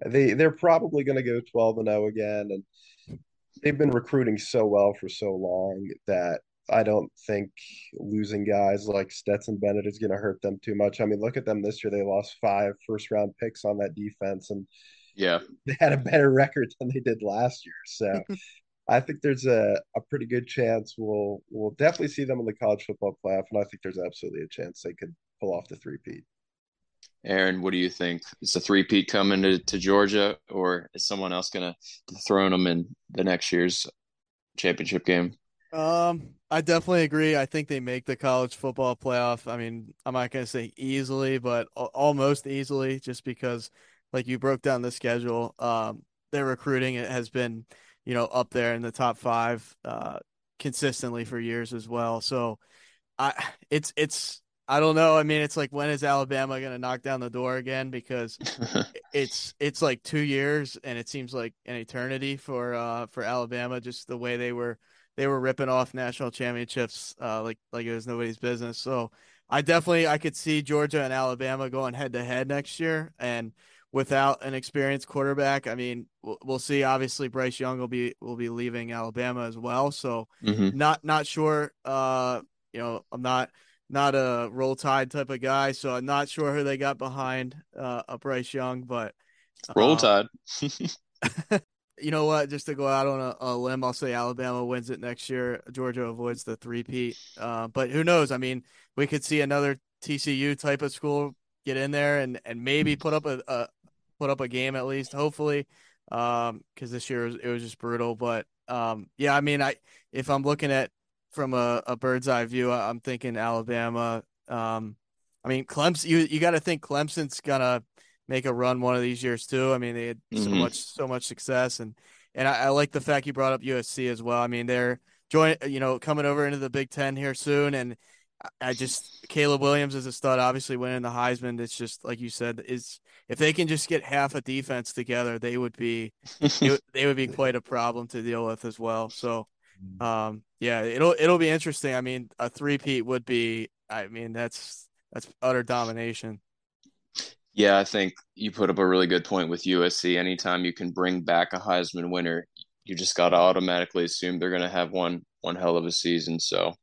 they they're probably going to go 12 and 0 again, and they've been recruiting so well for so long that I don't think losing guys like Stetson Bennett is going to hurt them too much. I mean, look at them this year; they lost five first round picks on that defense, and yeah, they had a better <laughs> record than they did last year. So. <laughs> I think there's a, a pretty good chance we'll we'll definitely see them in the college football playoff, and I think there's absolutely a chance they could pull off the three-peat. Aaron, what do you think? Is the three-peat coming to, to Georgia, or is someone else going to throw them in the next year's championship game? Um, I definitely agree. I think they make the college football playoff. I mean, I'm not going to say easily, but almost easily, just because, like you broke down the schedule, um, their recruiting it has been, you know, up there in the top five, uh, consistently for years as well. So, I, it's it's I don't know. I mean, it's like when is Alabama going to knock down the door again? Because <laughs> it's it's like two years, and it seems like an eternity for uh for Alabama. Just the way they were they were ripping off national championships uh, like like it was nobody's business. So I definitely I could see Georgia and Alabama going head to head next year, and without an experienced quarterback, I mean we'll, we'll see. Obviously, Bryce Young will be will be leaving Alabama as well, so mm-hmm. not not sure. Uh, you know, I'm not not a roll tide type of guy, so I'm not sure who they got behind uh, a Bryce Young, but uh, roll tide. <laughs> you know what? Just to go out on a, a, limb, I'll say Alabama wins it next year. Georgia avoids the three-peat. Uh, but who knows? I mean, we could see another TCU type of school get in there and, and maybe put up a, a put up a game at least, hopefully, because um, this year it was, it was, just brutal. But um, yeah, I mean, I if I'm looking at from a, a bird's eye view, I'm thinking Alabama. Um, I mean, Clemson. You you got to think Clemson's gonna make a run one of these years too. I mean, they had mm-hmm. so much so much success, and and I, I, like the fact you brought up USC as well. I mean, they're join you know coming over into the Big Ten here soon, and I just Caleb Williams is a stud. Obviously, winning the Heisman. It's just like you said is if they can just get half a defense together, they would be they would be <laughs> quite a problem to deal with as well. So, mm. um, yeah, it'll it'll be interesting. I mean, a three peat would be. I mean, that's that's utter domination. Yeah, I think you put up a really good point with USC. Anytime you can bring back a Heisman winner, you just got to automatically assume they're going to have one one hell of a season. So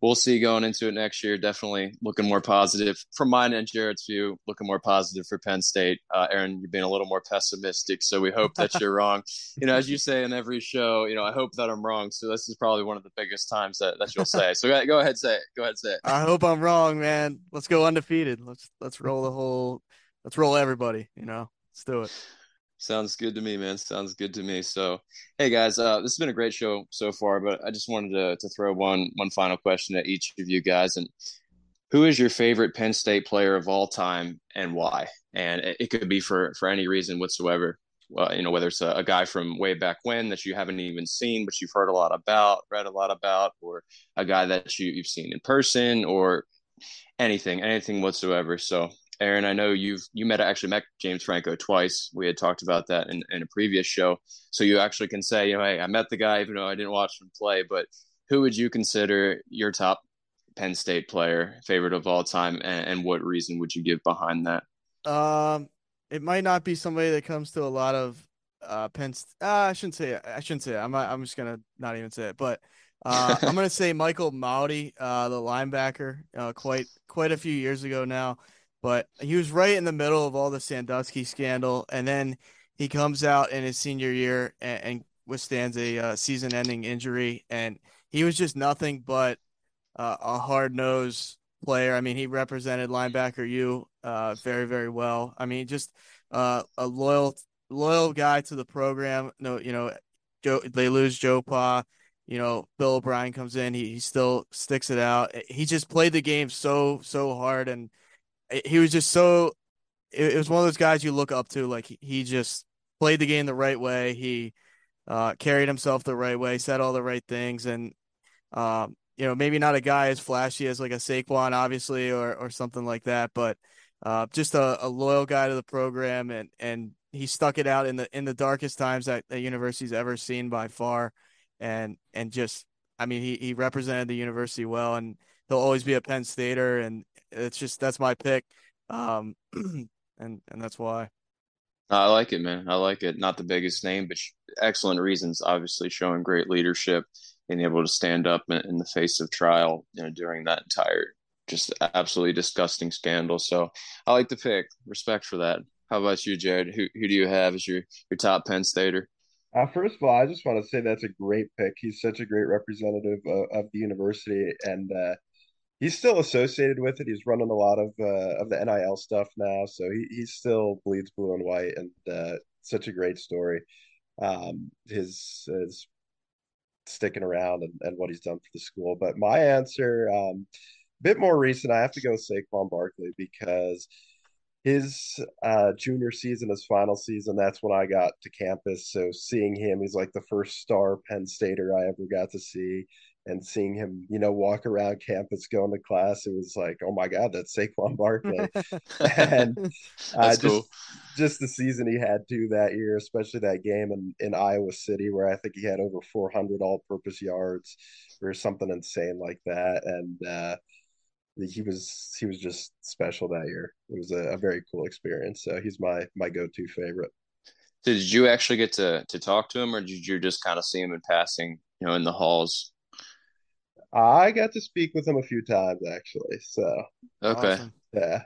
we'll see going into it next year. Definitely looking more positive from mine and Jared's view. Looking more positive for Penn State. Uh, Aaron, you've been a little more pessimistic, so we hope that you're wrong. You know, as you say in every show, you know, I hope that I'm wrong. So this is probably one of the biggest times that, that you'll say. So go ahead, say it. Go ahead, say it. I hope I'm wrong, man. Let's go undefeated. Let's let's roll the whole let's roll everybody. You know, let's do it. Sounds good to me, man. Sounds good to me. So, hey guys, uh, this has been a great show so far, but I just wanted to to throw one one final question at each of you guys. And who is your favorite Penn State player of all time, and why? And it, it could be for for any reason whatsoever. You know, whether it's a, a, guy from way back when that you haven't even seen, but you've heard a lot about, read a lot about, or a guy that you, you've seen in person, or anything, anything whatsoever. So Aaron, I know you've you met actually met James Franco twice. We had talked about that in, in a previous show. So you actually can say, you know, hey, I met the guy even though I didn't watch him play. But who would you consider your top Penn State player, favorite of all time, and, and what reason would you give behind that? Um, it might not be somebody that comes to a lot of uh Penn. Uh, I shouldn't say it. I shouldn't say it. I'm I'm just gonna not even say it. But uh, <laughs> I'm gonna say Michael Mauti, uh, the linebacker, uh, quite quite a few years ago now. But he was right in the middle of all the Sandusky scandal, and then he comes out in his senior year and, and withstands a uh, season-ending injury, and he was just nothing but uh, a hard-nosed player. I mean, he represented linebacker U uh, very, very well. I mean, just uh, a loyal, loyal guy to the program. No, you know, Joe, they lose Joe Pa. You know, Bill O'Brien comes in. He, he still sticks it out. He just played the game so, so hard. And he was just so, it, it was one of those guys you look up to. Like, he, just played the game the right way. He uh, carried himself the right way, said all the right things. And, um, you know, maybe not a guy as flashy as like a Saquon, obviously, or or something like that, but uh, just a, a loyal guy to the program, and and he stuck it out in the in the darkest times that the university's ever seen by far, and and just, I mean, he he represented the university well, and he'll always be a Penn Stater, and it's just that's my pick, um, <clears throat> and and that's why. I like it, man. I like it. Not the biggest name, but excellent reasons. Obviously, showing great leadership being able to stand up in, in the face of trial you know, during that entire just absolutely disgusting scandal. So I like the pick. Respect for that. How about you, Jared? Who who do you have as your your top Penn Stater? Uh, first of all, I just want to say that's a great pick. He's such a great representative of, of the university, and uh, he's still associated with it. He's running a lot of uh, of the NIL stuff now, so he he still bleeds blue and white, and uh, such a great story. Um, his his sticking around and, and what he's done for the school. But my answer, um, a bit more recent, I have to go Saquon Barkley because his uh, junior season, his final season, that's when I got to campus. So seeing him, he's like the first star Penn Stater I ever got to see and seeing him, you know, walk around campus going to class, it was like, oh my God, that's Saquon <laughs> Barkley. and <laughs> uh, just cool. just the season he had too that year, especially that game in, in Iowa City where I think he had over 400 all-purpose yards or something insane like that. And uh, he was he was just special that year. It was a, a very cool experience. So he's my my go-to favorite. Did you actually get to to talk to him, or did you just kind of see him in passing, you know, in the halls? I got to speak with him a few times actually. So okay, awesome. yeah.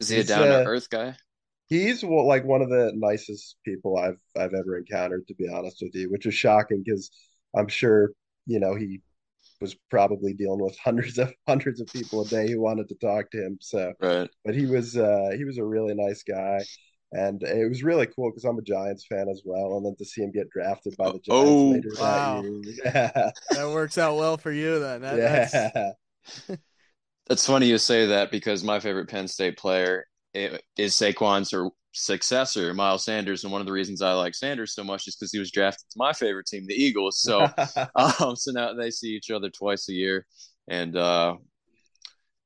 Is he a down to uh, earth guy? He's like one of the nicest people I've I've ever encountered, to be honest with you, which is shocking because I'm sure you know he was probably dealing with hundreds of <laughs> hundreds of people a day who wanted to talk to him. So, right. but he was uh, he was a really nice guy and it was really cool because I'm a Giants fan as well, and then to see him get drafted by the Giants oh, later wow. that year, yeah. <laughs> that works out well for you then. That, yeah, that's... <laughs> that's... funny you say that because my favorite Penn State player is Saquon's or successor, Miles Sanders, and one of the reasons I like Sanders so much is because he was drafted to my favorite team, the Eagles. So, <laughs> um, so now they see each other twice a year, and uh,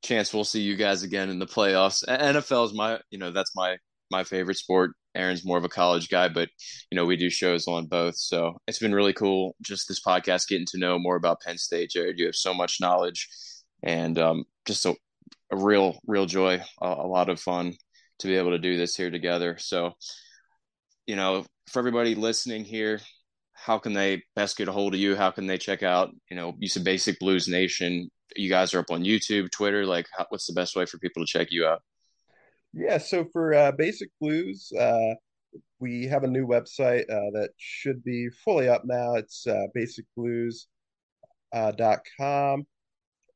chance we'll see you guys again in the playoffs. NFL is my, you know, that's my my favorite sport. Aaron's more of a college guy, but you know we do shows on both, so it's been really cool. Just this podcast, getting to know more about Penn State. Jared, you have so much knowledge, and um, just a, a, real, real joy, a, a lot of fun to be able to do this here together. So, you know, for everybody listening here, how can they best get a hold of you? How can they check out? You know, you said Basic Blues Nation. You guys are up on YouTube, Twitter. Like, how, what's the best way for people to check you out? Yeah, so for uh, Basic Blues, uh, we have a new website uh, that should be fully up now. It's uh, basicblues.com. Uh,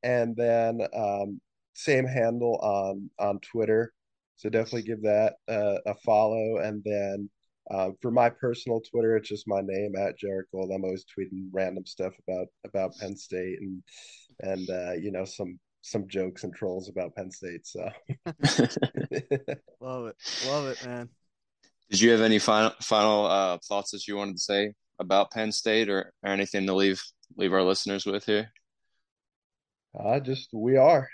and then um, same handle on on Twitter. So definitely give that uh, a follow. And then uh, for my personal Twitter, it's just my name at Jared Gold. I'm always tweeting random stuff about about Penn State and and you know some some jokes and trolls about Penn State. So <laughs> <laughs> love it, love it, man. Did you have any final final uh, thoughts that you wanted to say about Penn State, or, or anything to leave leave our listeners with here? Uh, just we are.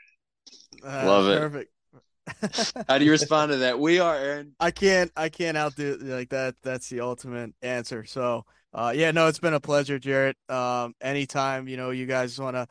Uh, love it. Perfect. <laughs> How do you respond to that? We are, Aaron. I can't. I can't outdo like that. That's the ultimate answer. So, uh, yeah, no, it's been a pleasure, Jarrett. Um, anytime you know you guys want to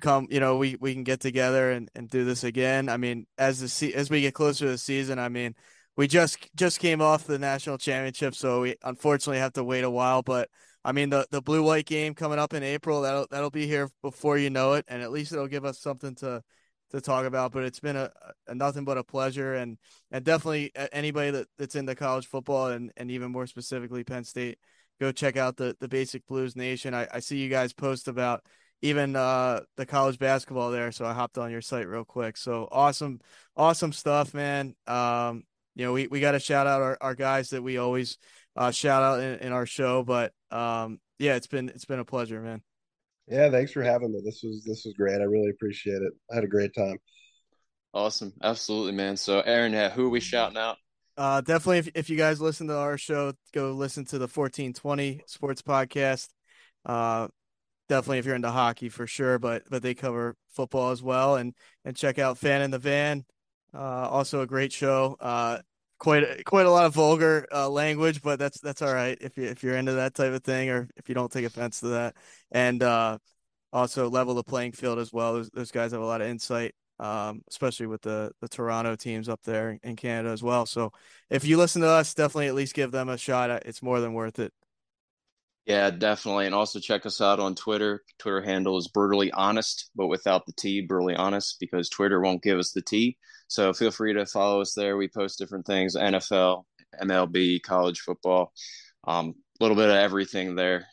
come you know we we can get together and, and do this again i mean as the as we get closer to the season i mean we just just came off the national championship, so we unfortunately have to wait a while. But I mean, the the blue white game coming up in April that'll that'll be here before you know it, and at least it'll give us something to to talk about. But it's been a, a nothing but a pleasure, and and definitely anybody that, that's into college football and and even more specifically Penn State, go check out the the Basic Blues Nation. I, I see you guys post about even uh, the college basketball there. So I hopped on your site real quick. So awesome, awesome stuff, man. Um, you know, we, we got to shout out our, our guys that we always uh, shout out in, in our show. But um, yeah, it's been it's been a pleasure, man. Yeah, thanks for having me. This was this was great. I really appreciate it. I had a great time. Awesome, absolutely, man. So, Aaron, who are we shouting out? Uh, definitely, if if you guys listen to our show, go listen to the fourteen twenty Sports Podcast. Uh, definitely if you're into hockey for sure, but but they cover football as well. And and check out Fan in the Van, uh, also a great show. Uh, quite quite a lot of vulgar uh, language, but that's that's all right if you if you're into that type of thing or if you don't take offense to that. And uh, also level the playing field as well. Those, those guys have a lot of insight. Um, especially with the the Toronto teams up there in Canada as well. So if you listen to us, definitely at least give them a shot. It's more than worth it. Yeah, definitely. And also check us out on Twitter. Twitter handle is brutally honest, but without the T, brutally honest, because Twitter won't give us the T. So feel free to follow us there. We post different things NFL, MLB, college football, a um, little bit of everything there.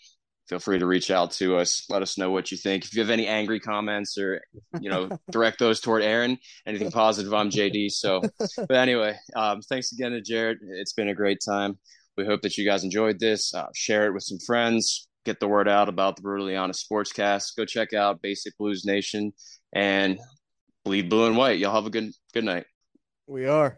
Feel free to reach out to us. Let us know what you think. If you have any angry comments or, you know, <laughs> direct those toward Aaron, anything <laughs> positive, I'm JD. So, but anyway, um, thanks again to Jared. It's been a great time. We hope that you guys enjoyed this. Uh, share it with some friends. Get the word out about the Brutally Honest Sportscast. Go check out Basic Blues Nation and bleed blue and white. Y'all have a good good night. We are.